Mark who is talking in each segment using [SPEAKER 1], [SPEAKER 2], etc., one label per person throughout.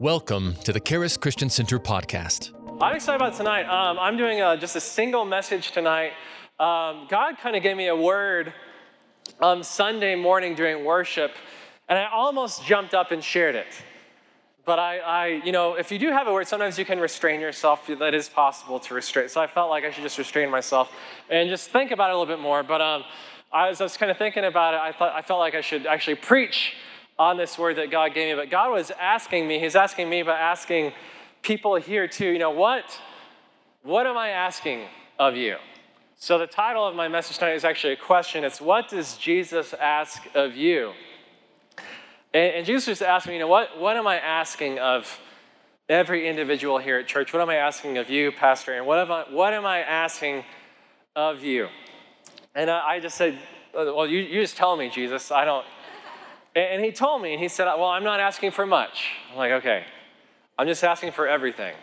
[SPEAKER 1] Welcome to the Charis Christian Center podcast.
[SPEAKER 2] I'm excited about tonight. Um, I'm doing a, just a single message tonight. Um, God kind of gave me a word on Sunday morning during worship, and I almost jumped up and shared it. But I, I, you know, if you do have a word, sometimes you can restrain yourself. That is possible to restrain. So I felt like I should just restrain myself and just think about it a little bit more. But um, I was, I was kind of thinking about it. I thought I felt like I should actually preach on this word that God gave me. But God was asking me, He's asking me, but asking people here too, you know, what, what am I asking of you? So the title of my message tonight is actually a question. It's what does Jesus ask of you? And, and Jesus just asked me, you know, what, what am I asking of every individual here at church? What am I asking of you, Pastor And What am I, what am I asking of you? And I, I just said, well, you, you just tell me, Jesus. I don't, and he told me, and he said, Well, I'm not asking for much. I'm like, Okay, I'm just asking for everything.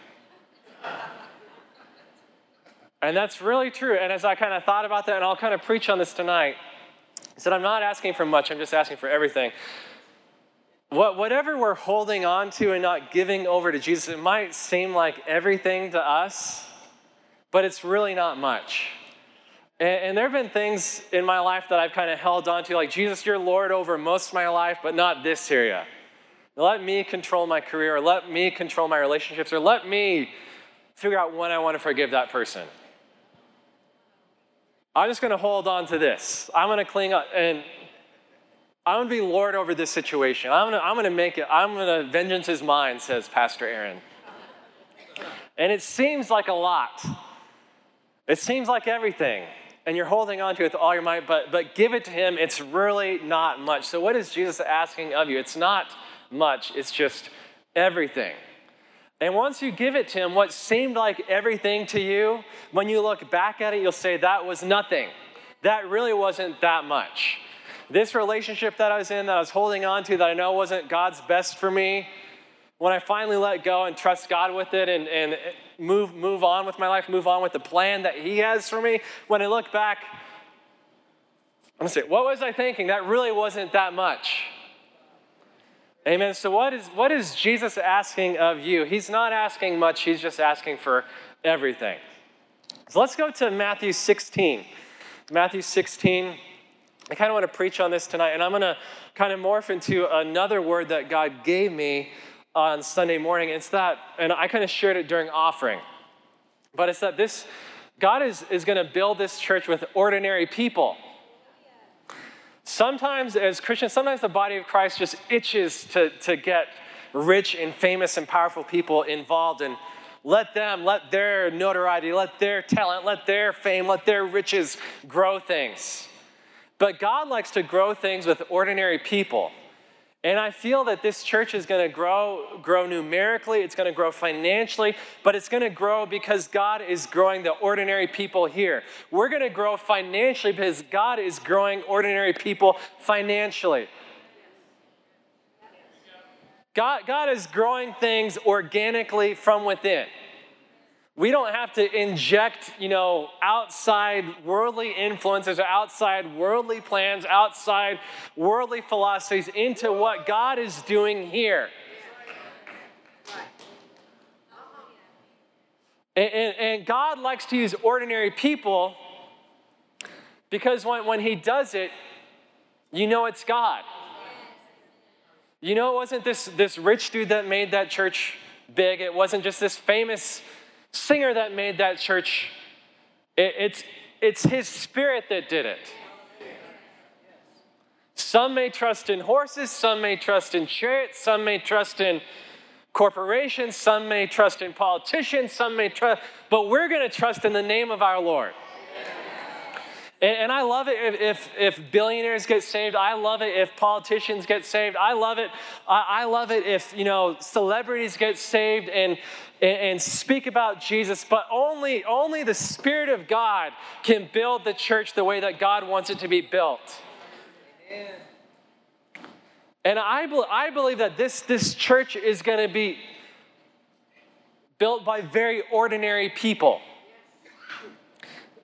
[SPEAKER 2] And that's really true. And as I kind of thought about that, and I'll kind of preach on this tonight, he said, I'm not asking for much, I'm just asking for everything. What, whatever we're holding on to and not giving over to Jesus, it might seem like everything to us, but it's really not much. And, and there have been things in my life that I've kind of held on to, like, Jesus, you're Lord over most of my life, but not this area. Let me control my career, or let me control my relationships, or let me figure out when I want to forgive that person. I'm just going to hold on to this. I'm going to cling up and I'm going to be Lord over this situation. I'm going to, I'm going to make it, I'm going to, vengeance is mine, says Pastor Aaron. And it seems like a lot. It seems like everything and you're holding on to it with all your might, but, but give it to Him. It's really not much. So, what is Jesus asking of you? It's not much, it's just everything. And once you give it to Him, what seemed like everything to you, when you look back at it, you'll say, that was nothing. That really wasn't that much. This relationship that I was in, that I was holding on to, that I know wasn't God's best for me, when I finally let go and trust God with it and, and move, move on with my life, move on with the plan that He has for me, when I look back, I'm gonna say, what was I thinking? That really wasn't that much. Amen. So, what is, what is Jesus asking of you? He's not asking much, He's just asking for everything. So, let's go to Matthew 16. Matthew 16. I kind of want to preach on this tonight, and I'm going to kind of morph into another word that God gave me on Sunday morning. It's that, and I kind of shared it during offering, but it's that this, God is, is going to build this church with ordinary people. Sometimes, as Christians, sometimes the body of Christ just itches to, to get rich and famous and powerful people involved and let them, let their notoriety, let their talent, let their fame, let their riches grow things. But God likes to grow things with ordinary people. And I feel that this church is going to grow, grow numerically, it's going to grow financially, but it's going to grow because God is growing the ordinary people here. We're going to grow financially because God is growing ordinary people financially. God, God is growing things organically from within. We don't have to inject, you know, outside worldly influences, outside worldly plans, outside worldly philosophies into what God is doing here. And, and, and God likes to use ordinary people because when, when He does it, you know it's God. You know, it wasn't this, this rich dude that made that church big, it wasn't just this famous singer that made that church, it, it's, it's his spirit that did it. Some may trust in horses, some may trust in chariots, some may trust in corporations, some may trust in politicians, some may trust, but we're going to trust in the name of our Lord. And, and I love it if, if, if, billionaires get saved. I love it if politicians get saved. I love it. I, I love it if, you know, celebrities get saved and, and, and speak about Jesus. But only, only the Spirit of God can build the church the way that God wants it to be built. And I, I believe that this, this church is going to be built by very ordinary people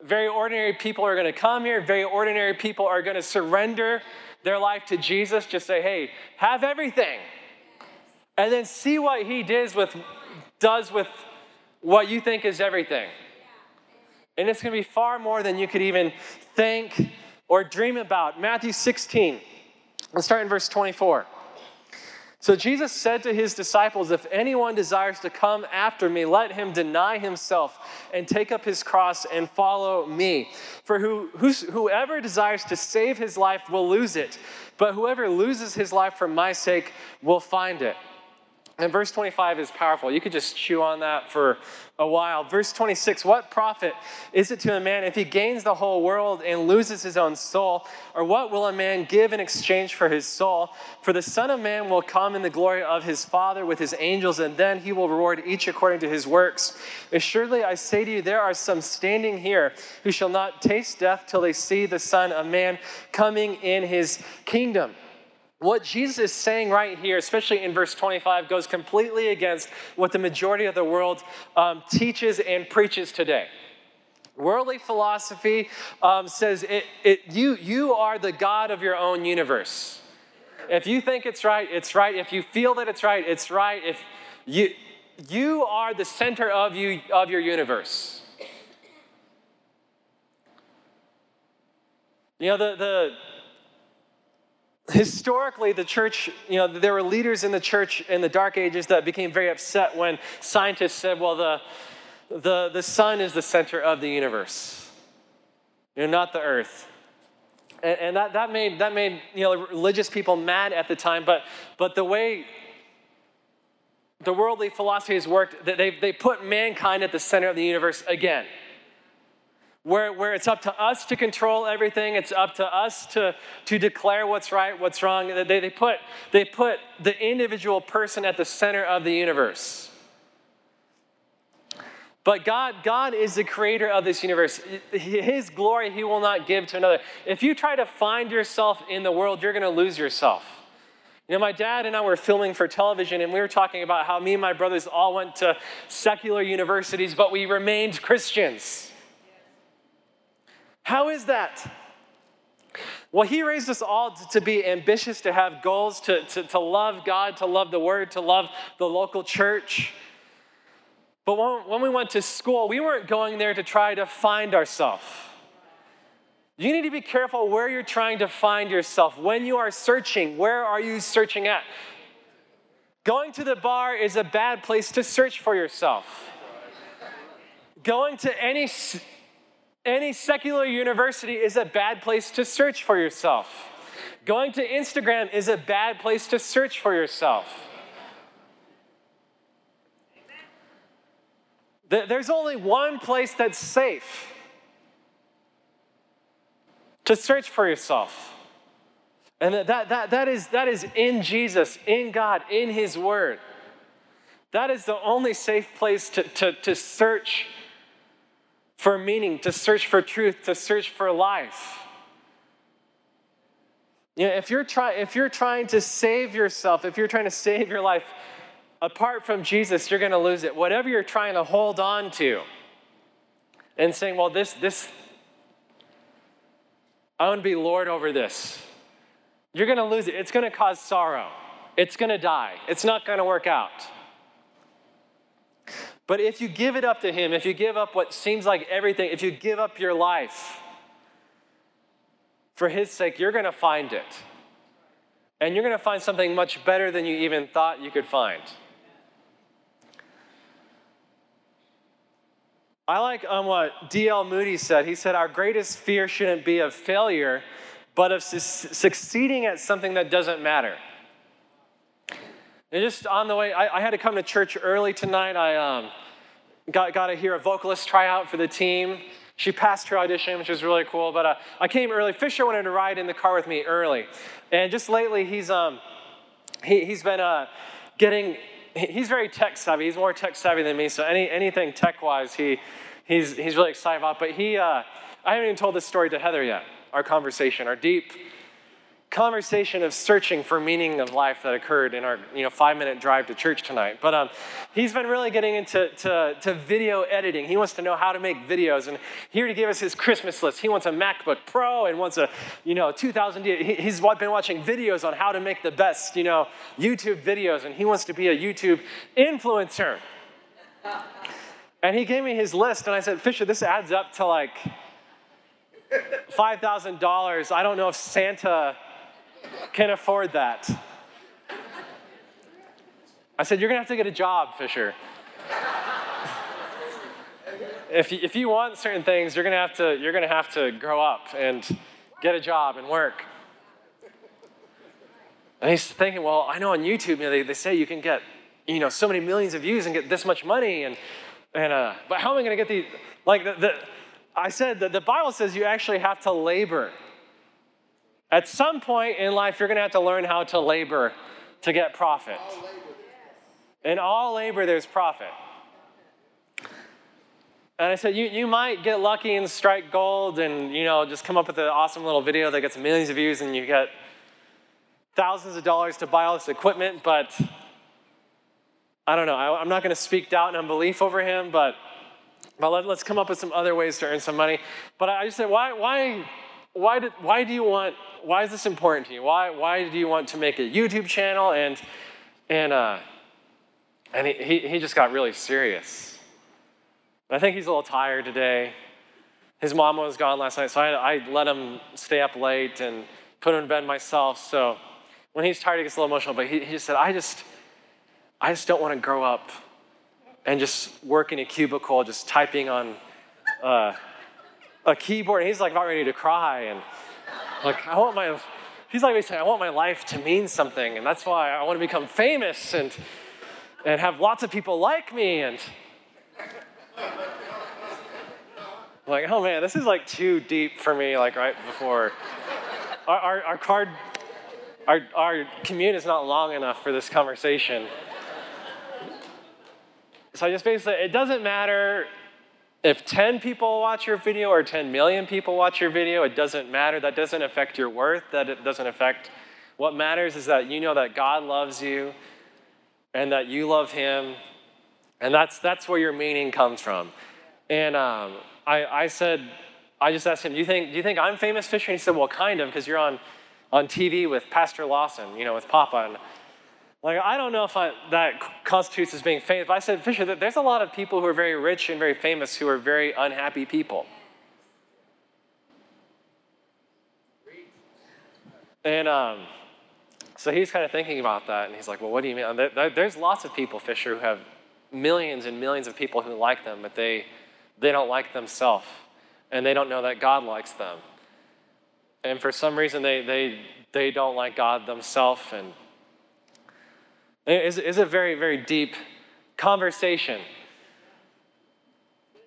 [SPEAKER 2] very ordinary people are going to come here. Very ordinary people are going to surrender their life to Jesus. Just say, hey, have everything. and then see what he does with, does with what you think is everything. And it's going to be far more than you could even think or dream about. Matthew 16, let's start in verse 24. So Jesus said to his disciples, If anyone desires to come after me, let him deny himself and take up his cross and follow me. For who, whoever desires to save his life will lose it, but whoever loses his life for my sake will find it. And verse 25 is powerful. You could just chew on that for a while. Verse 26 What profit is it to a man if he gains the whole world and loses his own soul? Or what will a man give in exchange for his soul? For the Son of Man will come in the glory of his Father with his angels, and then he will reward each according to his works. Assuredly, I say to you, there are some standing here who shall not taste death till they see the Son of Man coming in his kingdom. What Jesus is saying right here, especially in verse 25, goes completely against what the majority of the world um, teaches and preaches today. Worldly philosophy um, says it, it, you, you are the God of your own universe. If you think it's right, it's right. If you feel that it's right, it's right. If you, you are the center of, you, of your universe. You know, the, the, historically, the church, you know, there were leaders in the church in the dark ages that became very upset when scientists said, well, the, the, the sun is the center of the universe, you know, not the earth. And, and that, that, made, that made, you know, religious people mad at the time, but, but the way the worldly philosophy has worked, that they, they put mankind at the center of the universe again where, where it's up to us to control everything. It's up to us to, to declare what's right, what's wrong. They, they, put, they put the individual person at the center of the universe. But God, God is the creator of this universe. His glory he will not give to another. If you try to find yourself in the world, you're going to lose yourself. You know, my dad and I were filming for television, and we were talking about how me and my brothers all went to secular universities, but we remained Christians. How is that? Well, he raised us all to be ambitious, to have goals, to, to, to love God, to love the Word, to love the local church. But when, when we went to school, we weren't going there to try to find ourselves. You need to be careful where you're trying to find yourself. When you are searching, where are you searching at? Going to the bar is a bad place to search for yourself. Going to any any secular university is a bad place to search for yourself. Going to Instagram is a bad place to search for yourself. There's only one place that's safe to search for yourself. And that, that, that, is, that is in Jesus, in God, in His Word. That is the only safe place to, to, to search for meaning, to search for truth, to search for life. You know, if you're, try, if you're trying to save yourself, if you're trying to save your life apart from Jesus, you're going to lose it. Whatever you're trying to hold on to and saying, well, this, this, I want to be Lord over this, you're going to lose it. It's going to cause sorrow. It's going to die. It's not going to work out. But if you give it up to Him, if you give up what seems like everything, if you give up your life for His sake, you're going to find it. And you're going to find something much better than you even thought you could find. I like um, what D.L. Moody said. He said, Our greatest fear shouldn't be of failure, but of su- succeeding at something that doesn't matter. And just on the way, I, I had to come to church early tonight. I um, got, got to hear a vocalist try out for the team. She passed her audition, which was really cool. But uh, I came early. Fisher wanted to ride in the car with me early. And just lately, he's, um, he, he's been uh, getting, he's very tech savvy. He's more tech savvy than me. So any, anything tech wise, he, he's, he's really excited about. But he, uh, I haven't even told this story to Heather yet, our conversation, our deep conversation of searching for meaning of life that occurred in our you know five minute drive to church tonight. But um, he's been really getting into to, to video editing. He wants to know how to make videos and here to give us his christmas list. He wants a macbook pro and wants a you know 2000 he, he's been watching videos on how to make the best you know youtube videos and he wants to be a youtube influencer. And he gave me his list and i said fisher this adds up to like $5000 i don't know if santa can afford that. I said, You're going to have to get a job, Fisher. if, you, if you want certain things, you're going to have to you're going to have to grow up and get a job and work. And he's thinking, well, I know on YouTube, you know, they, they say you can get, you know, so many millions of views and get this much money, and and uh, but how am I going to get these? Like the, the I said that the Bible says you actually have to labor. At some point in life, you're going to have to learn how to labor to get profit. In all labor, there's profit. And I said, you, you might get lucky and strike gold and, you know, just come up with an awesome little video that gets millions of views and you get thousands of dollars to buy all this equipment, but I don't know. I, am not going to speak doubt and unbelief over him, but, but let, us come up with some other ways to earn some money. But I just said, why, why, why, did, why do you want why is this important to you? Why, why do you want to make a YouTube channel? And, and, uh, and he, he, just got really serious. I think he's a little tired today. His mom was gone last night, so I, I let him stay up late and put him in bed myself. So when he's tired, he gets a little emotional. But he, he just said, I just, I just don't want to grow up and just work in a cubicle, just typing on uh, a keyboard. And he's like about ready to cry. And like, I want my, he's like saying, I want my life to mean something. And that's why I want to become famous and, and have lots of people like me. And like, oh man, this is like too deep for me, like right before. Our, our, our card, our, our commute is not long enough for this conversation. So I just basically, it doesn't matter if 10 people watch your video or 10 million people watch your video, it doesn't matter. That doesn't affect your worth. That it doesn't affect. What matters is that you know that God loves you and that you love Him. And that's, that's where your meaning comes from. And um, I, I said, I just asked him, do you, think, do you think I'm famous, Fisher? And he said, Well, kind of, because you're on, on TV with Pastor Lawson, you know, with Papa. And like, I don't know if I, that constitutes as being famous. But I said, Fisher, there's a lot of people who are very rich and very famous who are very unhappy people. And um, so he's kind of thinking about that, and he's like, well, what do you mean? There's lots of people, Fisher, who have millions and millions of people who like them, but they, they don't like themselves, and they don't know that God likes them. And for some reason, they, they, they don't like God themselves, and it's, a very, very deep conversation.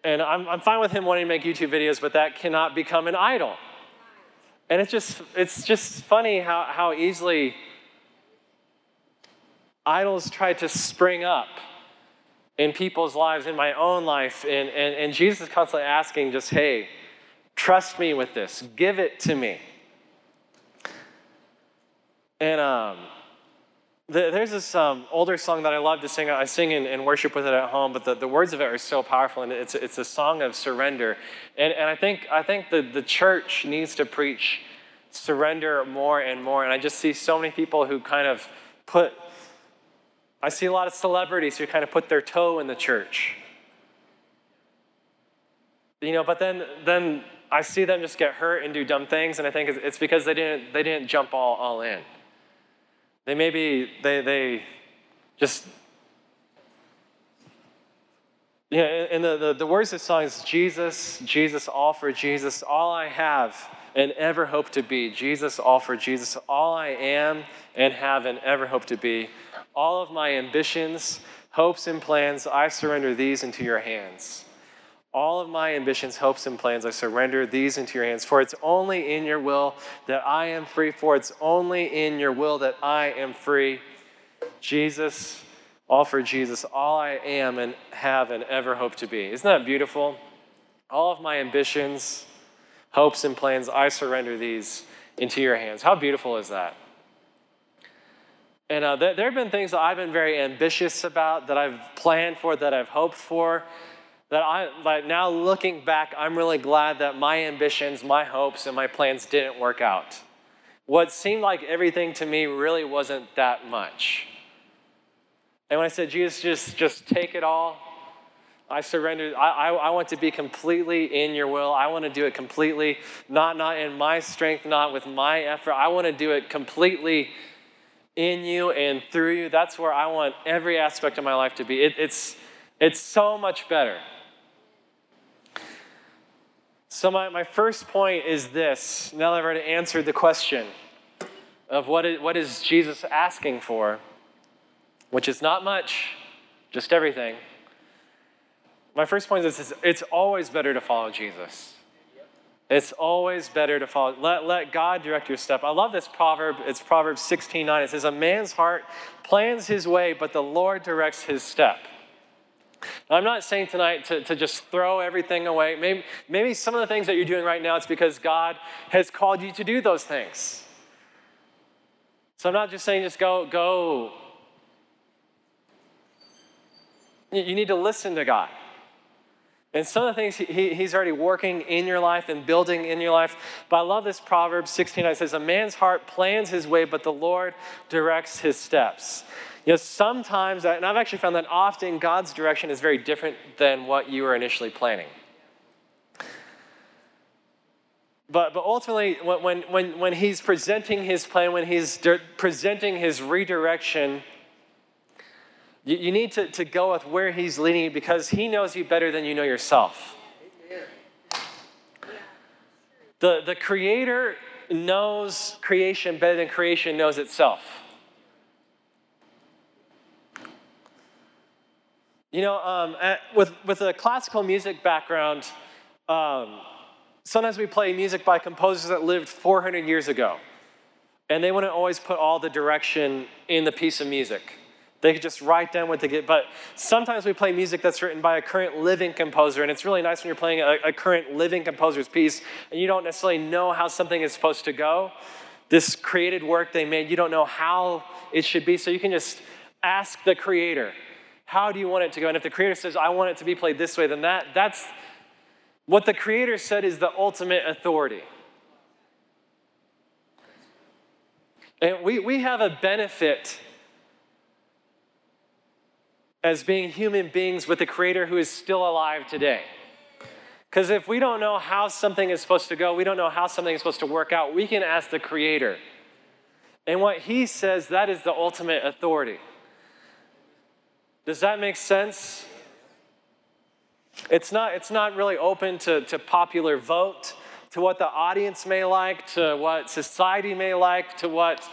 [SPEAKER 2] And I'm, I'm fine with him wanting to make YouTube videos, but that cannot become an idol. And it's just, it's just funny how, how easily idols try to spring up in people's lives, in my own life. And, and, and Jesus is constantly asking, just, hey, trust me with this, give it to me. And um, there's this um, older song that I love to sing. I sing and, worship with it at home, but the, the words of it are so powerful, and it's, it's a song of surrender. And, and I think, I think the, the church needs to preach surrender more and more. And I just see so many people who kind of put, I see a lot of celebrities who kind of put their toe in the church. You know, but then, then I see them just get hurt and do dumb things, and I think it's because they didn't, they didn't jump all, all in. They maybe, they, they just, yeah, and the, the, the words of the song is Jesus, Jesus, all for Jesus, all I have and ever hope to be. Jesus, all for Jesus, all I am and have and ever hope to be. All of my ambitions, hopes, and plans, I surrender these into your hands. All of my ambitions, hopes, and plans, I surrender these into your hands. For it's only in your will that I am free. For it's only in your will that I am free. Jesus, all for Jesus, all I am and have and ever hope to be. Isn't that beautiful? All of my ambitions, hopes, and plans, I surrender these into your hands. How beautiful is that? And uh, there, there have been things that I've been very ambitious about, that I've planned for, that I've hoped for, that I, like now looking back, I'm really glad that my ambitions, my hopes, and my plans didn't work out. What seemed like everything to me really wasn't that much. And when I said, Jesus, just, just take it all, I surrender. I, I, I, want to be completely in your will. I want to do it completely, not, not in my strength, not with my effort. I want to do it completely in you and through you. That's where I want every aspect of my life to be. It, it's, it's so much better. So, my, my first point is this now that I've already answered the question of what is, what is Jesus asking for, which is not much, just everything. My first point is this, it's always better to follow Jesus. It's always better to follow. Let, let God direct your step. I love this proverb. It's Proverbs 16 9. It says, A man's heart plans his way, but the Lord directs his step. Now, I'm not saying tonight to, to just throw everything away. Maybe, maybe some of the things that you're doing right now, it's because God has called you to do those things. So I'm not just saying just go, go. You need to listen to God. And some of the things he, he's already working in your life and building in your life. But I love this Proverbs 16. It says, A man's heart plans his way, but the Lord directs his steps. You know, sometimes, and I've actually found that often God's direction is very different than what you were initially planning. But, but ultimately, when, when, when he's presenting his plan, when he's presenting his redirection, you, you need to, to go with where He's leading you because He knows you better than you know yourself. The, the Creator knows creation better than creation knows itself. You know, um, with, with a classical music background, um, sometimes we play music by composers that lived 400 years ago, and they wouldn't always put all the direction in the piece of music. They could just write down what they get. But sometimes we play music that's written by a current living composer, and it's really nice when you're playing a, a current living composer's piece and you don't necessarily know how something is supposed to go. This created work they made, you don't know how it should be, so you can just ask the creator, how do you want it to go? And if the creator says, I want it to be played this way, then that, that's what the creator said is the ultimate authority. And we, we have a benefit as being human beings with a creator who is still alive today. Because if we don't know how something is supposed to go, we don't know how something is supposed to work out, we can ask the creator. And what he says, that is the ultimate authority. Does that make sense? It's not, it's not really open to, to popular vote, to what the audience may like, to what society may like, to what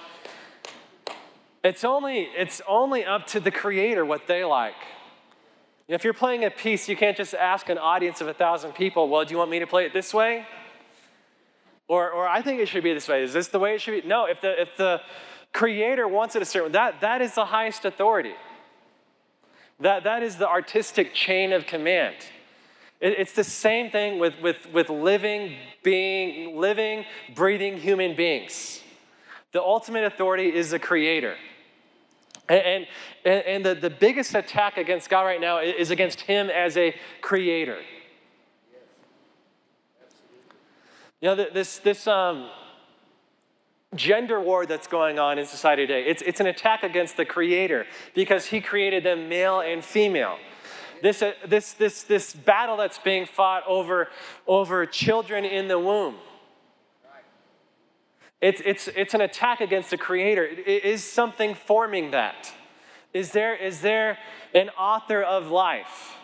[SPEAKER 2] it's only, it's only up to the creator what they like. If you're playing a piece, you can't just ask an audience of a thousand people, well, do you want me to play it this way? Or, or I think it should be this way. Is this the way it should be? No, if the, if the creator wants it a certain that, that is the highest authority. That, that is the artistic chain of command. It, it's the same thing with, with, with living, being, living, breathing human beings. The ultimate authority is the creator. And, and, and the, the biggest attack against God right now is against Him as a creator. You know, this, this um, gender war that's going on in society today, it's, it's an attack against the Creator because He created them male and female. This, uh, this, this, this battle that's being fought over, over children in the womb. It's, it's, it's an attack against the Creator. Is something forming that? Is there, is there an author of life?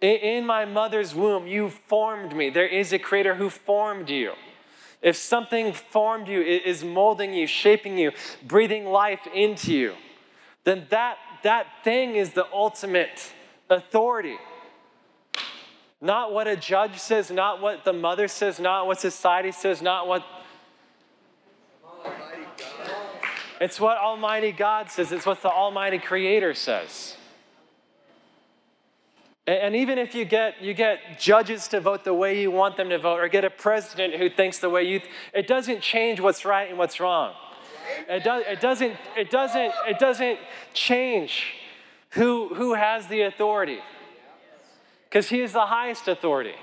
[SPEAKER 2] In my mother's womb, you formed me. There is a Creator who formed you. If something formed you, is molding you, shaping you, breathing life into you, then that, that thing is the ultimate authority. Not what a judge says, not what the mother says, not what society says, not what It's what Almighty God says, it's what the Almighty Creator says. And even if you get, you get judges to vote the way you want them to vote, or get a president who thinks the way you, th- it doesn't change what's right and what's wrong. It, does, it, doesn't, it, doesn't, it doesn't change who, who has the authority, because he is the highest authority.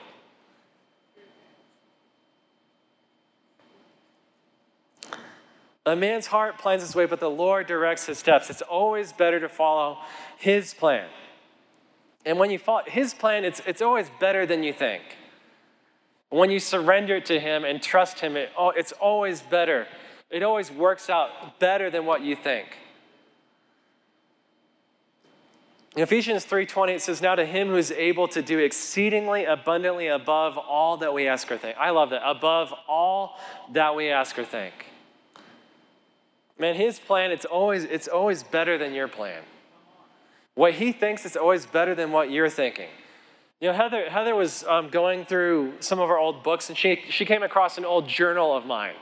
[SPEAKER 2] A man's heart plans his way, but the Lord directs his steps. It's always better to follow his plan. And when you follow his plan, it's, it's always better than you think. When you surrender to him and trust him, it, it's always better. It always works out better than what you think. In Ephesians 3:20 it says now to him who is able to do exceedingly abundantly above all that we ask or think. I love that. Above all that we ask or think. Man, his plan, it's always, it's always better than your plan. What he thinks is always better than what you're thinking. You know, Heather, Heather was um, going through some of our old books and she, she came across an old journal of mine.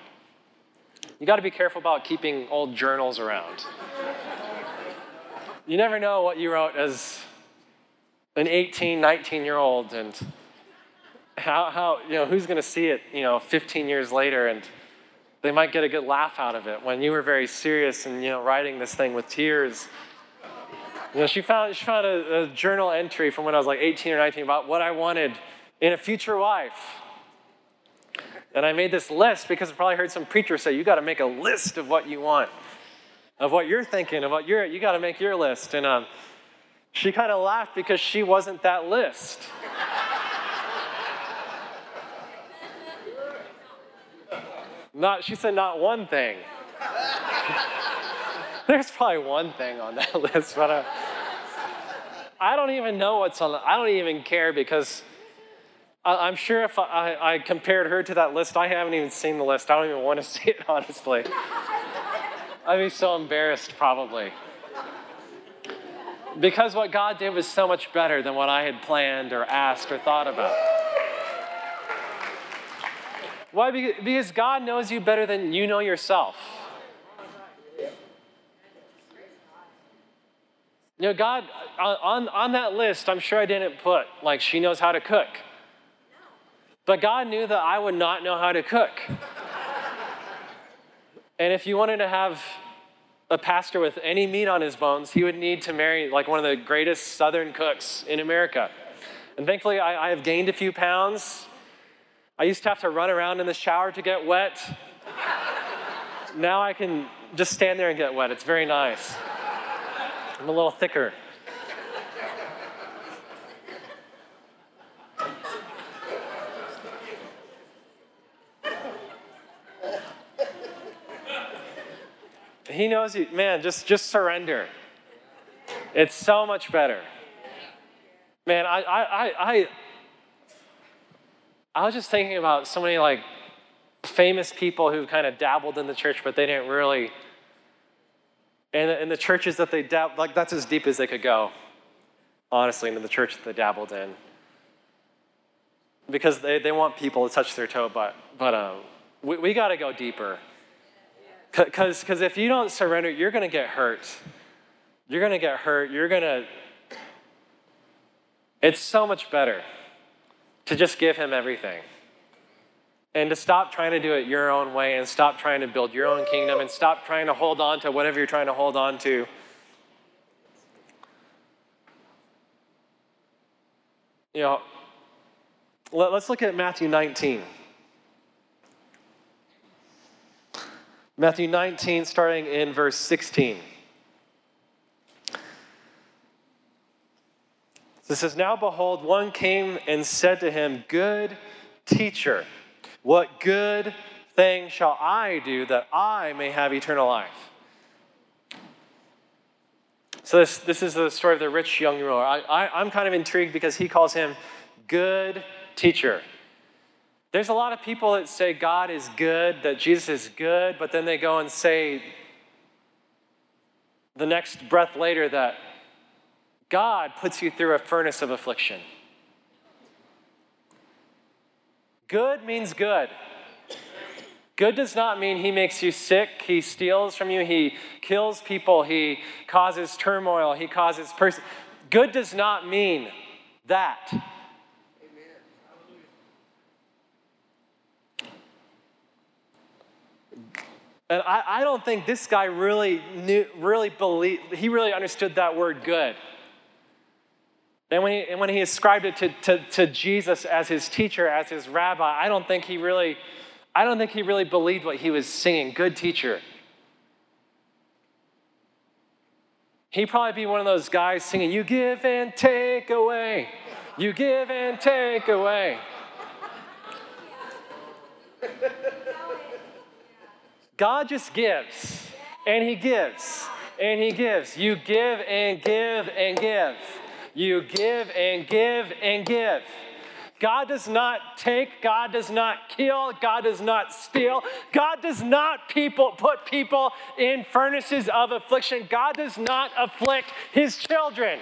[SPEAKER 2] You got to be careful about keeping old journals around. you never know what you wrote as an 18, 19 year old and how, how you know, who's going to see it, you know, 15 years later and they might get a good laugh out of it when you were very serious and, you know, writing this thing with tears. You know, she found, she found a, a journal entry from when I was like 18 or 19 about what I wanted in a future wife. And I made this list because I probably heard some preacher say, you got to make a list of what you want, of what you're thinking, of what you're, you got to make your list. And um, she kind of laughed because she wasn't that list. Not, she said not one thing. There's probably one thing on that list, but uh, I don't even know what's on. I don't even care because I, am sure if I, I, compared her to that list, I haven't even seen the list. I don't even want to see it, honestly. I'd be so embarrassed, probably. Because what God did was so much better than what I had planned or asked or thought about. Why? Because God knows you better than you know yourself. You know, God, uh, on, on that list, I'm sure I didn't put, like, she knows how to cook. But God knew that I would not know how to cook. and if you wanted to have a pastor with any meat on his bones, he would need to marry, like, one of the greatest southern cooks in America. And thankfully, I, I have gained a few pounds. I used to have to run around in the shower to get wet. now I can just stand there and get wet. It's very nice. I'm a little thicker. He knows you, man, just, just surrender. It's so much better. Man, I, I, I, I was just thinking about so many like famous people who kind of dabbled in the church, but they didn't really. And, and the churches that they dabbled, like that's as deep as they could go, honestly, into the church that they dabbled in. Because they, they want people to touch their toe, but, but um, we, we got to go deeper. Because if you don't surrender, you're going to get hurt. You're going to get hurt. You're going to. It's so much better to just give Him everything. And to stop trying to do it your own way and stop trying to build your own kingdom and stop trying to hold on to whatever you're trying to hold on to. You know, let, us look at Matthew 19. Matthew 19, starting in verse 16. It says, Now behold, one came and said to him, Good teacher, what good thing shall I do that I may have eternal life? So, this, this is the story of the rich young ruler. I, I, I'm kind of intrigued because he calls him good teacher. There's a lot of people that say God is good, that Jesus is good, but then they go and say the next breath later that God puts you through a furnace of affliction. Good means good. Good does not mean he makes you sick, he steals from you, he kills people, he causes turmoil, he causes person. Good does not mean that. And I, I don't think this guy really knew, really believed, he really understood that word good. And when he, when he ascribed it to, to, to Jesus as his teacher, as his rabbi, I don't think he really, I don't think he really believed what he was singing, good teacher. He'd probably be one of those guys singing, You give and take away, you give and take away. God just gives, and He gives, and He gives. You give and give and give. You give and give and give. God does not take, God does not kill, God does not steal. God does not people put people in furnaces of affliction. God does not afflict his children.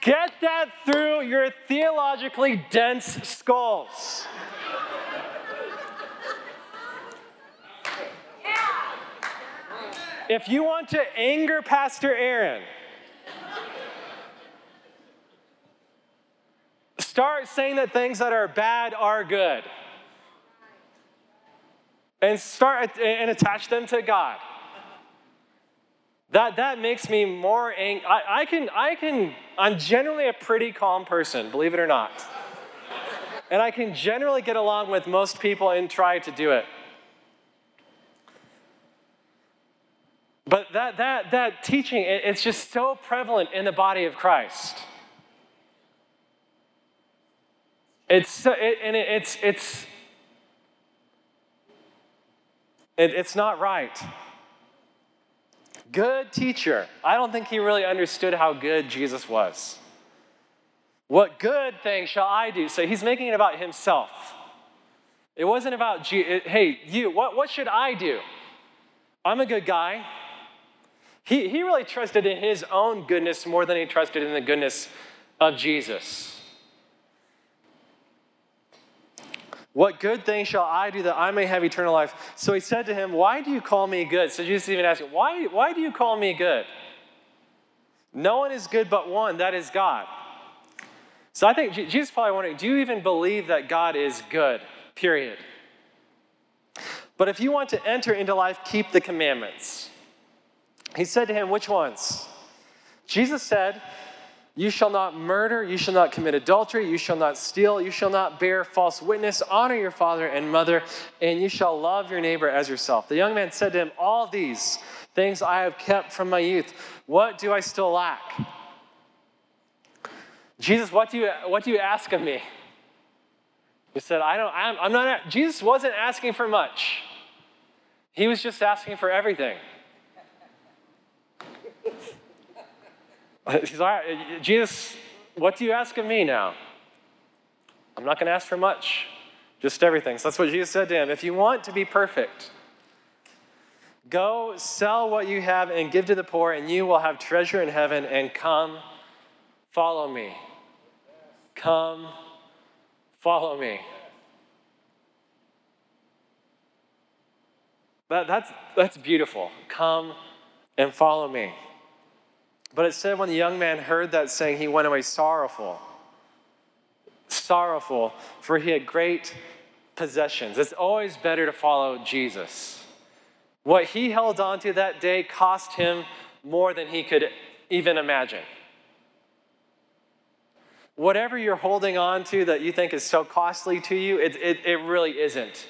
[SPEAKER 2] Get that through your theologically dense skulls. If you want to anger Pastor Aaron, start saying that things that are bad are good. And start and attach them to God. That, that makes me more angry. I, can, I can, I'm generally a pretty calm person, believe it or not. And I can generally get along with most people and try to do it. But that, that, that teaching, it, it's just so prevalent in the body of Christ. It's so, it, and it, it's, it's, it, it's not right. Good teacher. I don't think he really understood how good Jesus was. What good thing shall I do? So he's making it about himself. It wasn't about, hey, you, what, what should I do? I'm a good guy. He, he really trusted in his own goodness more than he trusted in the goodness of Jesus. What good thing shall I do that I may have eternal life? So he said to him, Why do you call me good? So Jesus even asked him, Why, why do you call me good? No one is good but one, that is God. So I think Jesus probably wondering, Do you even believe that God is good? Period. But if you want to enter into life, keep the commandments. He said to him, Which ones? Jesus said, You shall not murder, you shall not commit adultery, you shall not steal, you shall not bear false witness, honor your father and mother, and you shall love your neighbor as yourself. The young man said to him, All these things I have kept from my youth. What do I still lack? Jesus, what do you, what do you ask of me? He said, I don't, I'm, I'm not, Jesus wasn't asking for much. He was just asking for everything. He's right, Jesus, what do you ask of me now? I'm not going to ask for much, just everything. So that's what Jesus said to him. If you want to be perfect, go sell what you have and give to the poor, and you will have treasure in heaven, and come, follow me. Come, follow me. That, that's, that's beautiful. Come and follow me. But it said when the young man heard that saying, he went away sorrowful. Sorrowful, for he had great possessions. It's always better to follow Jesus. What he held on to that day cost him more than he could even imagine. Whatever you're holding on to that you think is so costly to you, it, it, it really isn't.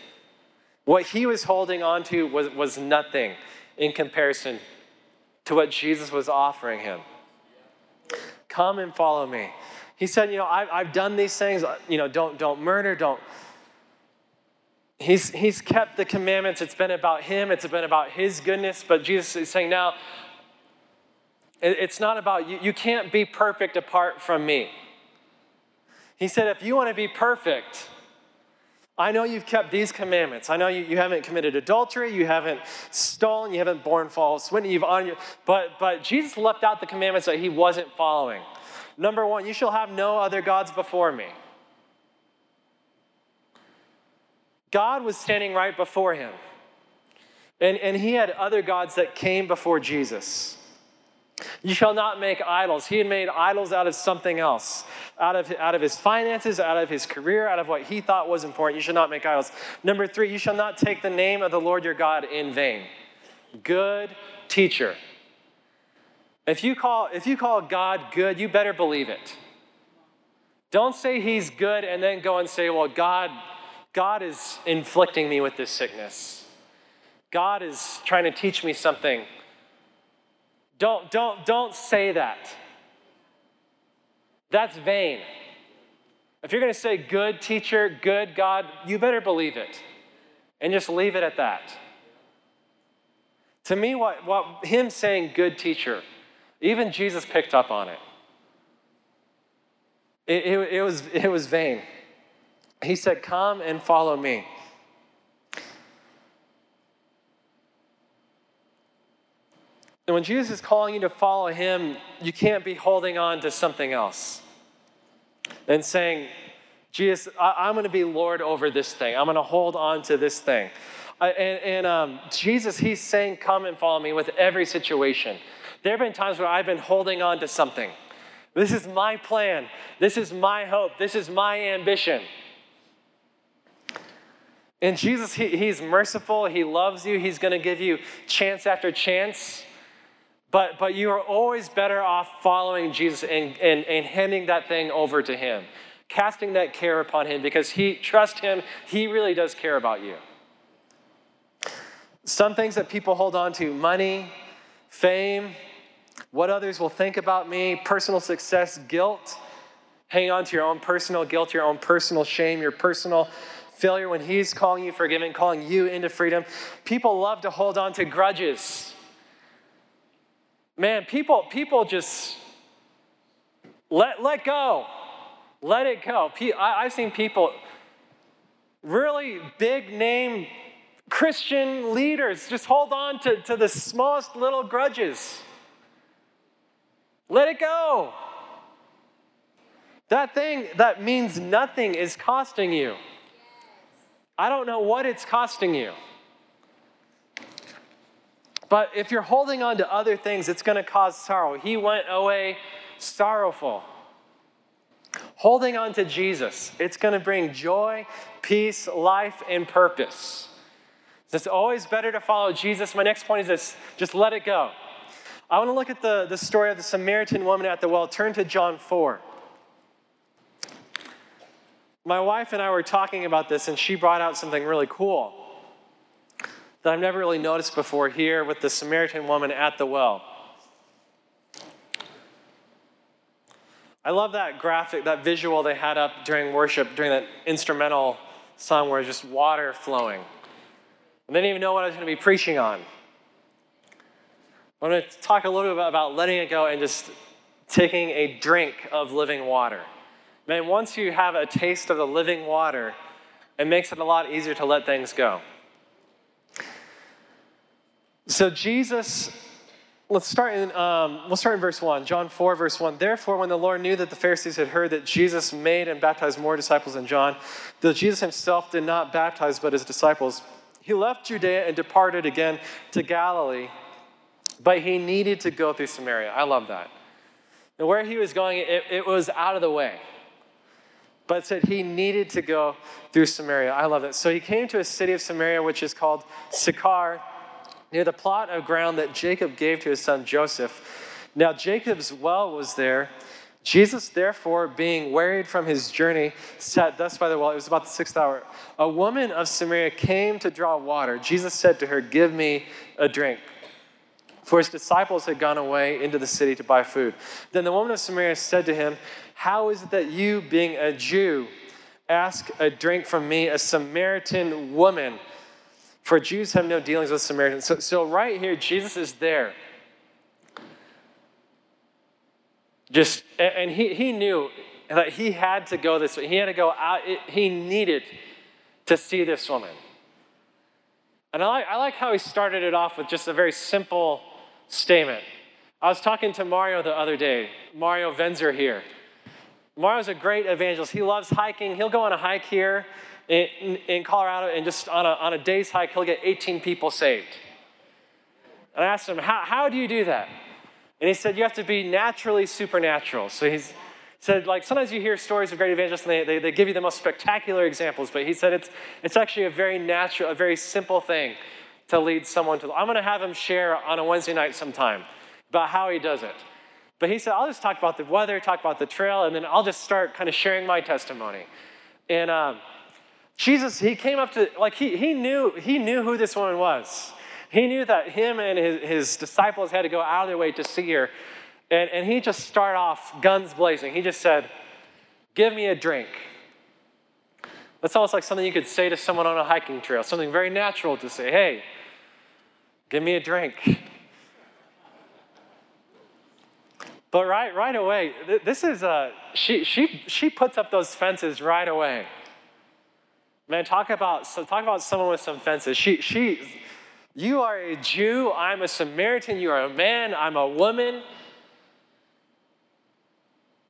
[SPEAKER 2] What he was holding on to was, was nothing in comparison to what Jesus was offering him. Come and follow me. He said, You know, I've, I've done these things. You know, don't, don't murder, don't. He's, he's kept the commandments. It's been about him, it's been about his goodness. But Jesus is saying, Now, it's not about you. You can't be perfect apart from me. He said, If you want to be perfect, I know you've kept these commandments. I know you, you haven't committed adultery, you haven't stolen, you haven't borne false witness, you've honored, but, but Jesus left out the commandments that he wasn't following. Number one, you shall have no other gods before me. God was standing right before him. And, and he had other gods that came before Jesus. You shall not make idols. He had made idols out of something else, out of, out of his finances, out of his career, out of what he thought was important. You shall not make idols. Number three, you shall not take the name of the Lord your God in vain. Good teacher. If you call, if you call God good, you better believe it. Don't say he's good and then go and say, well, God, God is inflicting me with this sickness. God is trying to teach me something. Don't, don't, don't say that. That's vain. If you're going to say good teacher, good God, you better believe it. And just leave it at that. To me, what, what him saying good teacher, even Jesus picked up on it. It, it, it, was, it was vain. He said, Come and follow me. And when Jesus is calling you to follow him, you can't be holding on to something else and saying, Jesus, I, am going to be Lord over this thing. I'm going to hold on to this thing. I, and, and um, Jesus, he's saying, Come and follow me with every situation. There have been times where I've been holding on to something. This is my plan. This is my hope. This is my ambition. And Jesus, he, He's merciful. He loves you. He's going to give you chance after chance. But, but you are always better off following Jesus and, and, and handing that thing over to Him, casting that care upon Him because He, trust Him, He really does care about you. Some things that people hold on to money, fame, what others will think about me, personal success, guilt. Hang on to your own personal guilt, your own personal shame, your personal failure when He's calling you forgiven, calling you into freedom. People love to hold on to grudges. Man, people, people just let, let go. Let it go. I've seen people, really big name Christian leaders, just hold on to, to the smallest little grudges. Let it go. That thing that means nothing is costing you. I don't know what it's costing you. But if you're holding on to other things, it's going to cause sorrow. He went away sorrowful. Holding on to Jesus, it's going to bring joy, peace, life, and purpose. It's always better to follow Jesus. My next point is this just let it go. I want to look at the, the story of the Samaritan woman at the well. Turn to John 4. My wife and I were talking about this, and she brought out something really cool that I've never really noticed before here with the Samaritan woman at the well. I love that graphic, that visual they had up during worship, during that instrumental song where it's just water flowing. They didn't even know what I was going to be preaching on. I'm going to talk a little bit about letting it go and just taking a drink of living water. Man, once you have a taste of the living water, it makes it a lot easier to let things go. So, Jesus, let's start in, um, we'll start in verse 1, John 4, verse 1. Therefore, when the Lord knew that the Pharisees had heard that Jesus made and baptized more disciples than John, though Jesus himself did not baptize but his disciples, he left Judea and departed again to Galilee but he needed to go through Samaria. I love that. And where he was going, it, it was out of the way. But said he needed to go through Samaria. I love that. So he came to a city of Samaria, which is called Sychar, near the plot of ground that Jacob gave to his son Joseph. Now Jacob's well was there. Jesus, therefore, being wearied from his journey, sat thus by the well. It was about the sixth hour. A woman of Samaria came to draw water. Jesus said to her, Give me a drink for his disciples had gone away into the city to buy food. Then the woman of Samaria said to him, How is it that you, being a Jew, ask a drink from me, a Samaritan woman? For Jews have no dealings with Samaritans. So, so right here, Jesus is there. Just, and he, he knew that he had to go this way. He had to go out. He needed to see this woman. And I like, I like how he started it off with just a very simple statement. I was talking to Mario the other day, Mario Venzer here. Mario's a great evangelist. He loves hiking. He'll go on a hike here in, in Colorado, and just on a, on a day's hike, he'll get 18 people saved. And I asked him, How, how do you do that? And he said, You have to be naturally supernatural. So he's said, like, sometimes you hear stories of great evangelists and they, they, they give you the most spectacular examples, but he said it's, it's actually a very natural, a very simple thing to lead someone to. I'm going to have him share on a Wednesday night sometime about how he does it. But he said, I'll just talk about the weather, talk about the trail, and then I'll just start kind of sharing my testimony. And um, Jesus, he came up to, like, he, he, knew, he knew who this woman was. He knew that him and his, his disciples had to go out of their way to see her. And, and he just started off guns blazing. He just said, Give me a drink. That's almost like something you could say to someone on a hiking trail, something very natural to say, Hey, give me a drink. But right, right away, this is, uh, she, she, she puts up those fences right away. Man, talk about, so talk about someone with some fences. She, she, you are a Jew, I'm a Samaritan, you are a man, I'm a woman.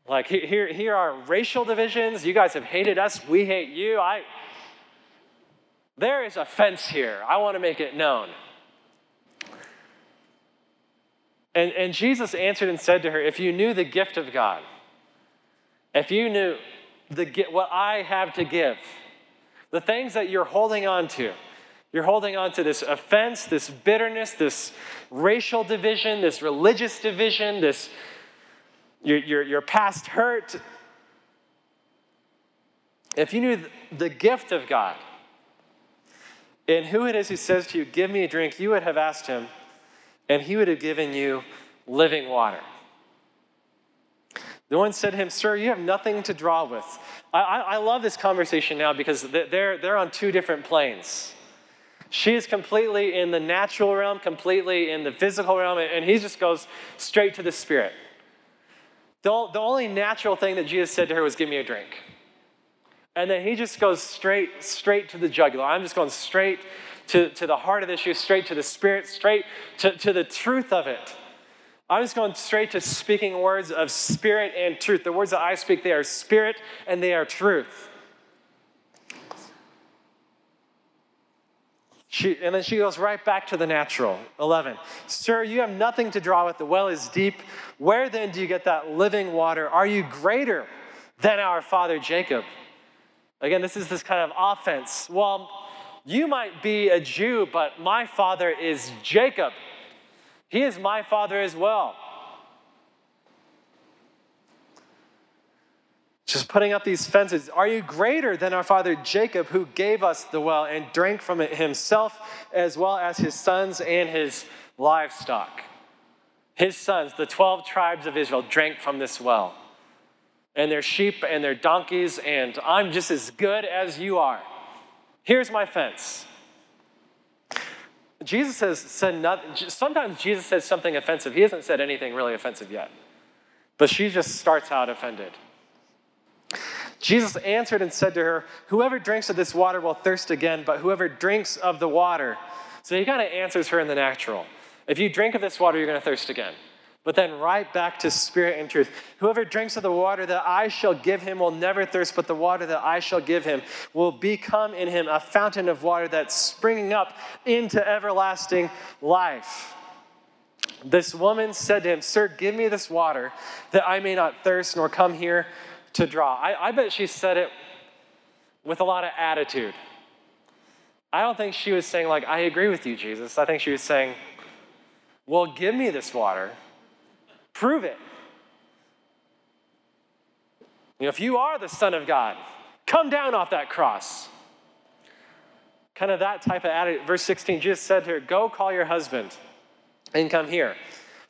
[SPEAKER 2] Like, here, here are racial divisions. You guys have hated us. We hate you. I, there is a fence here. I want to make it known. And, and Jesus answered and said to her, If you knew the gift of God, if you knew the, what I have to give, the things that you're holding on to, you're holding on to this offense, this bitterness, this racial division, this religious division, this your, your, your past hurt. If you knew the gift of God and who it is who says to you, Give me a drink, you would have asked him, and he would have given you living water. The one said to him, Sir, you have nothing to draw with. I, I, I love this conversation now because they're, they're on two different planes. She is completely in the natural realm, completely in the physical realm, and he just goes straight to the spirit. The, the only natural thing that Jesus said to her was, Give me a drink. And then he just goes straight, straight to the jugular. I'm just going straight to, to the heart of the issue, straight to the spirit, straight to, to the truth of it. I'm just going straight to speaking words of spirit and truth. The words that I speak, they are spirit and they are truth. She, and then she goes right back to the natural. 11. Sir, you have nothing to draw with. The well is deep. Where then do you get that living water? Are you greater than our father Jacob? Again, this is this kind of offense. Well, you might be a Jew, but my father is Jacob. He is my father as well. just putting up these fences. Are you greater than our father Jacob, who gave us the well and drank from it himself, as well as his sons and his livestock? His sons, the 12 tribes of Israel, drank from this well, and their sheep and their donkeys, and I'm just as good as you are. Here's my fence. Jesus has said nothing. Sometimes Jesus says something offensive. He hasn't said anything really offensive yet. But she just starts out offended. Jesus answered and said to her, Whoever drinks of this water will thirst again, but whoever drinks of the water. So he kind of answers her in the natural. If you drink of this water, you're going to thirst again. But then right back to spirit and truth. Whoever drinks of the water that I shall give him will never thirst, but the water that I shall give him will become in him a fountain of water that's springing up into everlasting life. This woman said to him, Sir, give me this water that I may not thirst nor come here to draw. I, I bet she said it with a lot of attitude. I don't think she was saying, like, I agree with you, Jesus. I think she was saying, Well, give me this water. Prove it. You know, if you are the Son of God, come down off that cross. Kind of that type of attitude. Verse 16, Jesus said to her, Go call your husband and come here.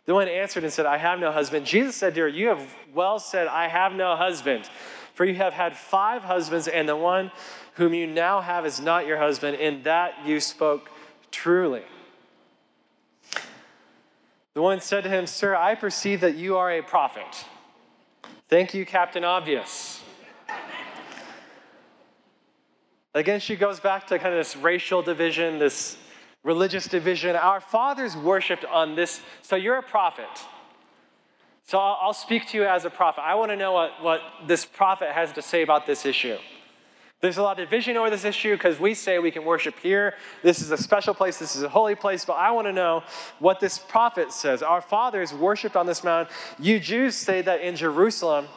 [SPEAKER 2] The one answered and said, I have no husband. Jesus said to her, You have well said, I have no husband. For you have had five husbands, and the one whom you now have is not your husband. In that you spoke truly. The one said to him, Sir, I perceive that you are a prophet. Thank you, Captain Obvious. Again, she goes back to kind of this racial division, this religious division. Our fathers worshiped on this. So you're a prophet. So I'll speak to you as a prophet. I want to know what, what this prophet has to say about this issue. There's a lot of division over this issue because we say we can worship here. This is a special place. This is a holy place. But I want to know what this prophet says. Our fathers worshiped on this mountain. You Jews say that in Jerusalem.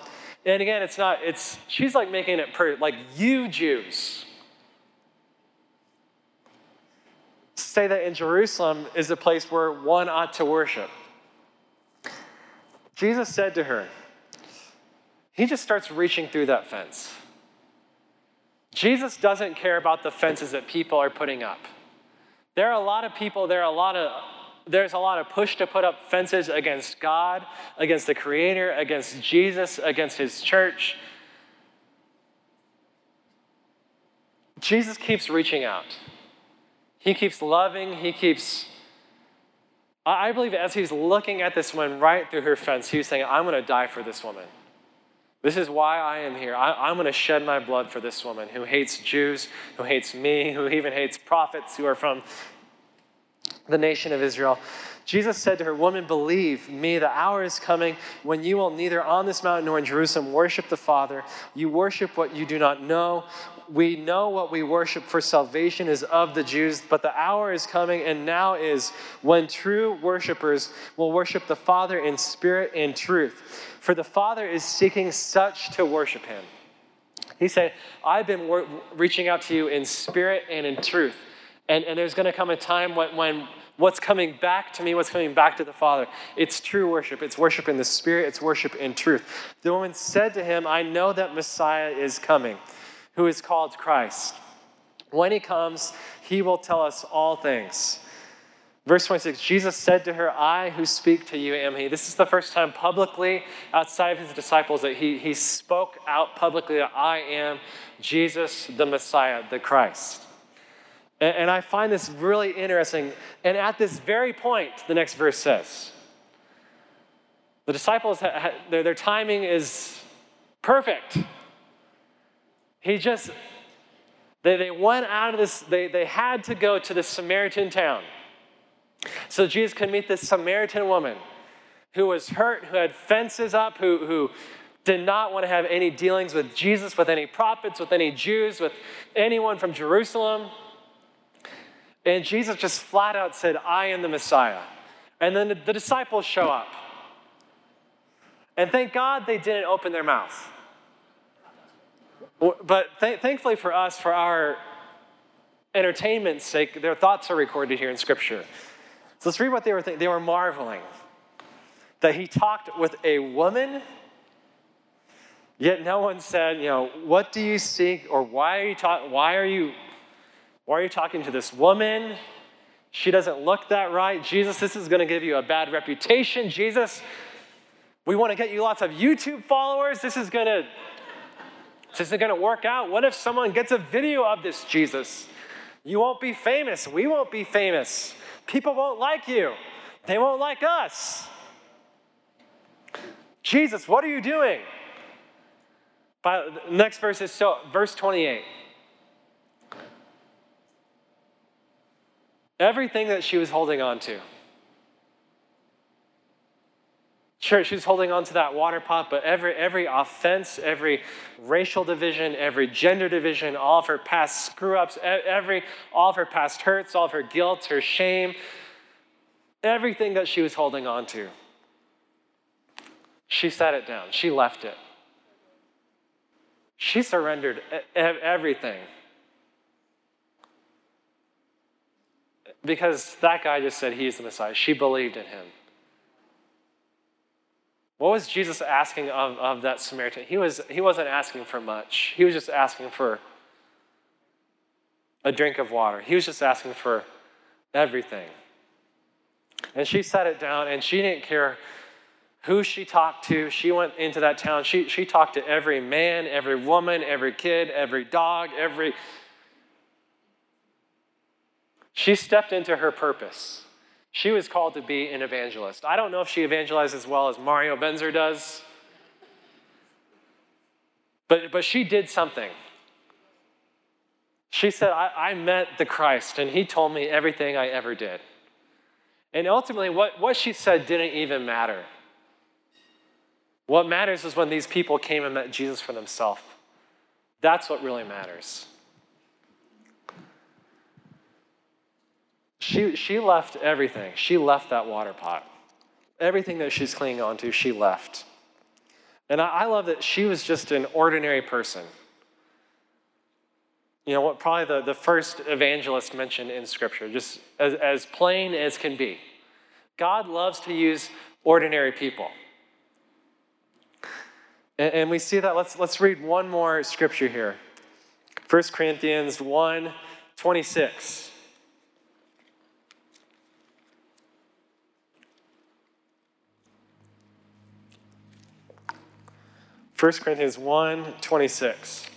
[SPEAKER 2] And again, it's not, it's, she's like making it per, like you Jews say that in Jerusalem is the place where one ought to worship. Jesus said to her, he just starts reaching through that fence. Jesus doesn't care about the fences that people are putting up. There are a lot of people, there are a lot of there's a lot of push to put up fences against God, against the Creator, against Jesus, against His church. Jesus keeps reaching out. He keeps loving, He keeps. I believe as He's looking at this woman right through her fence, He was saying, I'm going to die for this woman. This is why I am here. I, am going to shed my blood for this woman who hates Jews, who hates me, who even hates prophets who are from the nation of Israel. Jesus said to her, Woman, believe me, the hour is coming when you will neither on this mountain nor in Jerusalem worship the Father. You worship what you do not know. We know what we worship, for salvation is of the Jews, but the hour is coming and now is when true worshipers will worship the Father in spirit and truth. For the Father is seeking such to worship him. He said, I've been wor- reaching out to you in spirit and in truth. And, and there's going to come a time when, when what's coming back to me, what's coming back to the Father, it's true worship. It's worship in the spirit, it's worship in truth. The woman said to him, I know that Messiah is coming, who is called Christ. When he comes, he will tell us all things. Verse 26 Jesus said to her, I who speak to you am he. This is the first time publicly, outside of his disciples, that he, he spoke out publicly that I am Jesus, the Messiah, the Christ. And, and I find this really interesting. And at this very point, the next verse says, the disciples, their, their timing is perfect. He just, they, they went out of this, they, they had to go to the Samaritan town. So Jesus could meet this Samaritan woman who was hurt, who had fences up, who, who did not want to have any dealings with Jesus, with any prophets, with any Jews, with anyone from Jerusalem. And Jesus just flat out said, I am the Messiah. And then the, disciples show up. And thank God they didn't open their mouth. But th- thankfully for us, for our entertainment's sake, their thoughts are recorded here in Scripture. So let's read what they were thinking. They were marveling that he talked with a woman, yet no one said, you know, what do you seek or why are you talking? Why are you why are you talking to this woman? She doesn't look that right. Jesus, this is going to give you a bad reputation. Jesus, we want to get you lots of YouTube followers. This is going to this isn't going to work out. What if someone gets a video of this, Jesus? You won't be famous. We won't be famous. People won't like you, they won't like us. Jesus, what are you doing? By, next verse is so, verse 28. Everything that she was holding on to. Sure, she was holding on to that water pot, but every, every offense, every racial division, every gender division, all of her past screw ups, every, all of her past hurts, all of her guilt, her shame, everything that she was holding on to, she set it down. She left it. She surrendered everything. Because that guy just said he's the Messiah. She believed in him. What was Jesus asking of, of that Samaritan? He, was, he wasn't asking for much, he was just asking for a drink of water. He was just asking for everything. And she set it down, and she didn't care who she talked to. She went into that town. She, she talked to every man, every woman, every kid, every dog, every. She stepped into her purpose. She was called to be an evangelist. I don't know if she evangelized as well as Mario Benzer does, but, but she did something. She said, I, I met the Christ, and he told me everything I ever did. And ultimately, what, what she said didn't even matter. What matters is when these people came and met Jesus for themselves. That's what really matters. She, she left everything. She left that water pot. Everything that she's clinging onto, she left. And I, I love that she was just an ordinary person. You know what? Probably the, the first evangelist mentioned in Scripture, just as, as plain as can be. God loves to use ordinary people. And, and we see that. Let's, let's read one more scripture here 1 Corinthians 1 26. 1 Corinthians 1 26.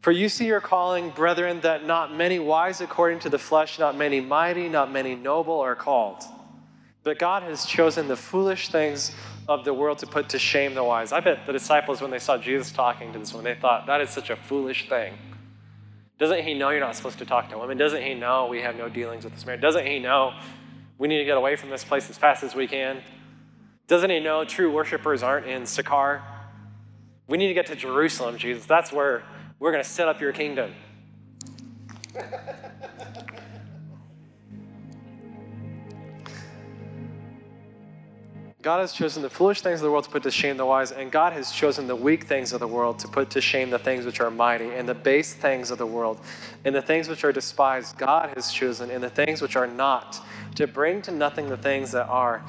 [SPEAKER 2] For you see your calling, brethren, that not many wise according to the flesh, not many mighty, not many noble are called. But God has chosen the foolish things of the world to put to shame the wise. I bet the disciples, when they saw Jesus talking to this woman, they thought, that is such a foolish thing. Doesn't he know you're not supposed to talk to women? Doesn't he know we have no dealings with this man? Doesn't he know we need to get away from this place as fast as we can? Doesn't he know true worshipers aren't in Sychar? We need to get to Jerusalem, Jesus. That's where we're going to set up your kingdom. God has chosen the foolish things of the world to put to shame the wise, and God has chosen the weak things of the world to put to shame the things which are mighty, and the base things of the world, and the things which are despised, God has chosen, and the things which are not, to bring to nothing the things that are,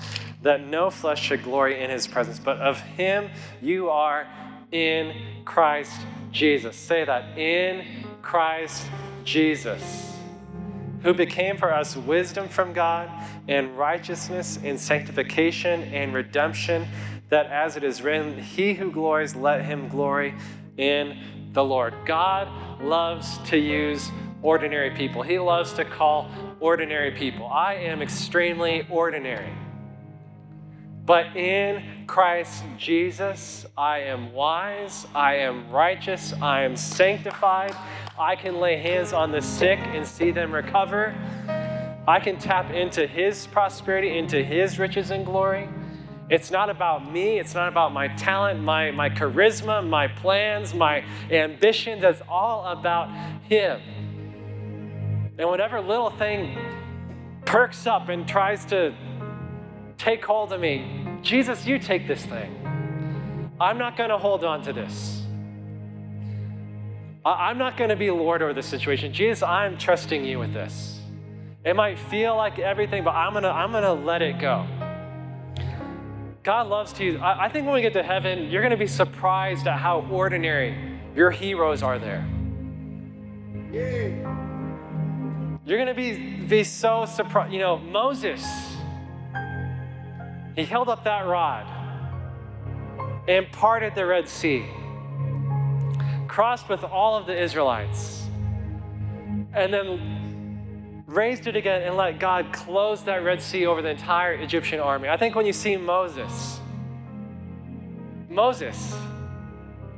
[SPEAKER 2] that no flesh should glory in his presence. But of him you are in Christ Jesus. Say that in Christ Jesus who became for us wisdom from God and righteousness and sanctification and redemption, that as it is written, He who glories, let him glory in the Lord. God loves to use ordinary people, He loves to call ordinary people. I am extremely ordinary. But in Christ Jesus, I am wise, I am righteous, I am sanctified. I can lay hands on the sick and see them recover. I can tap into His prosperity, into His riches and glory. It's not about me. It's not about my talent, my, my charisma, my plans, my ambitions. It's all about Him. And whatever little thing perks up and tries to take hold of me. Jesus, you take this thing. I'm not going to hold on to this. I'm not going to be Lord over this situation. Jesus, I'm trusting you with this. It might feel like everything, but I'm going to I'm going to let it go. God loves to use. I, I think when we get to heaven, you're going to be surprised at how ordinary your heroes are there. You're going to be, be so surprised. You know, Moses he held up that rod and parted the Red Sea, crossed with all of the Israelites, and then raised it again and let God close that Red Sea over the entire Egyptian army. I think when you see Moses, Moses,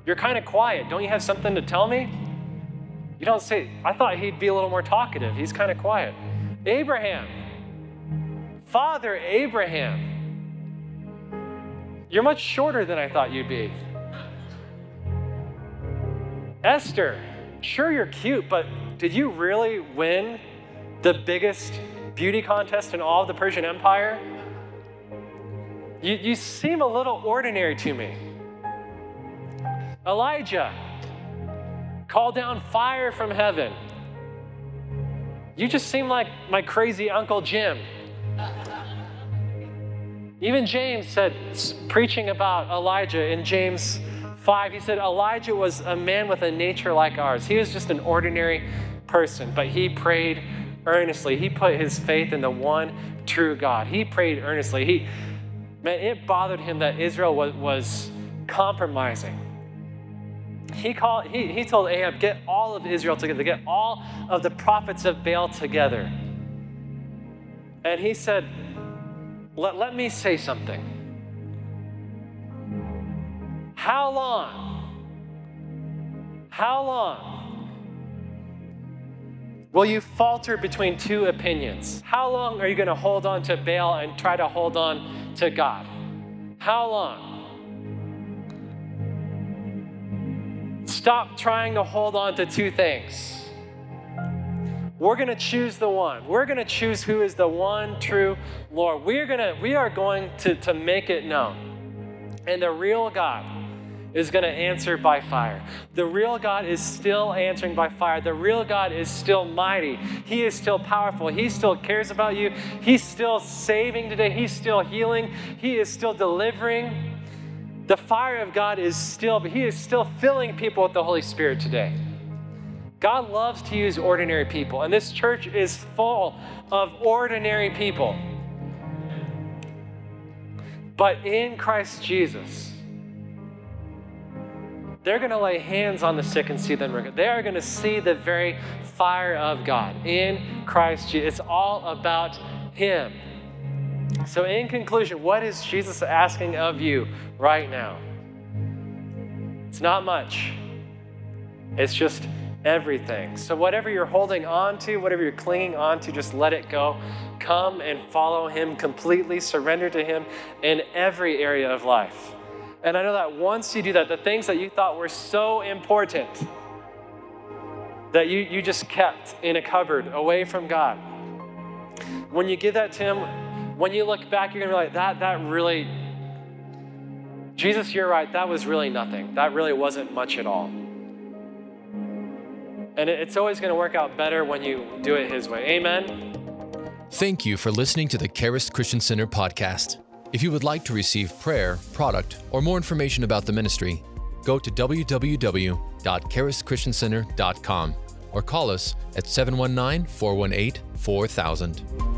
[SPEAKER 2] you're kind of quiet. Don't you have something to tell me? You don't say, I thought he'd be a little more talkative. He's kind of quiet. Abraham, Father Abraham, you're much shorter than I thought you'd be. Esther, sure you're cute, but did you really win the biggest beauty contest in all of the Persian Empire? You, you seem a little ordinary to me. Elijah, call down fire from heaven. You just seem like my crazy Uncle Jim. Even James said, preaching about Elijah in James 5, he said, Elijah was a man with a nature like ours. He was just an ordinary person, but he prayed earnestly. He put his faith in the one true God. He prayed earnestly. He, man, it bothered him that Israel was, was compromising. He, called, he, he told Ahab, get all of Israel together, get all of the prophets of Baal together. And he said, let, let me say something. How long? How long will you falter between two opinions? How long are you going to hold on to Baal and try to hold on to God? How long? stop trying to hold on to two things. We're going to choose the one. We're going to choose who is the one true Lord. We're going to we are going to, to make it known. And the real God is going to answer by fire. The real God is still answering by fire. The real God is still mighty. He is still powerful. He still cares about you. He's still saving today. He's still healing. He is still delivering. The fire of God is still, He is still filling people with the Holy Spirit today. God loves to use ordinary people, and this church is full of ordinary people. But in Christ Jesus, they're going to lay hands on the sick and see them. They are going to see the very fire of God in Christ Jesus. It's all about Him. So, in conclusion, what is Jesus asking of you right now? It's not much, it's just everything. So, whatever you're holding on to, whatever you're clinging on to, just let it go. Come and follow Him completely, surrender to Him in every area of life. And I know that once you do that, the things that you thought were so important that you, you just kept in a cupboard away from God, when you give that to Him, when you look back, you're gonna be like, that, that really, Jesus, you're right, that was really nothing. That really wasn't much at all. And it's always going to work out better when you do it His way. Amen.
[SPEAKER 1] Thank you for listening to the Charis Christian Center podcast. If you would like to receive prayer, product, or more information about the ministry, go to www.charischristiancenter.com or call us at 719 418 4000.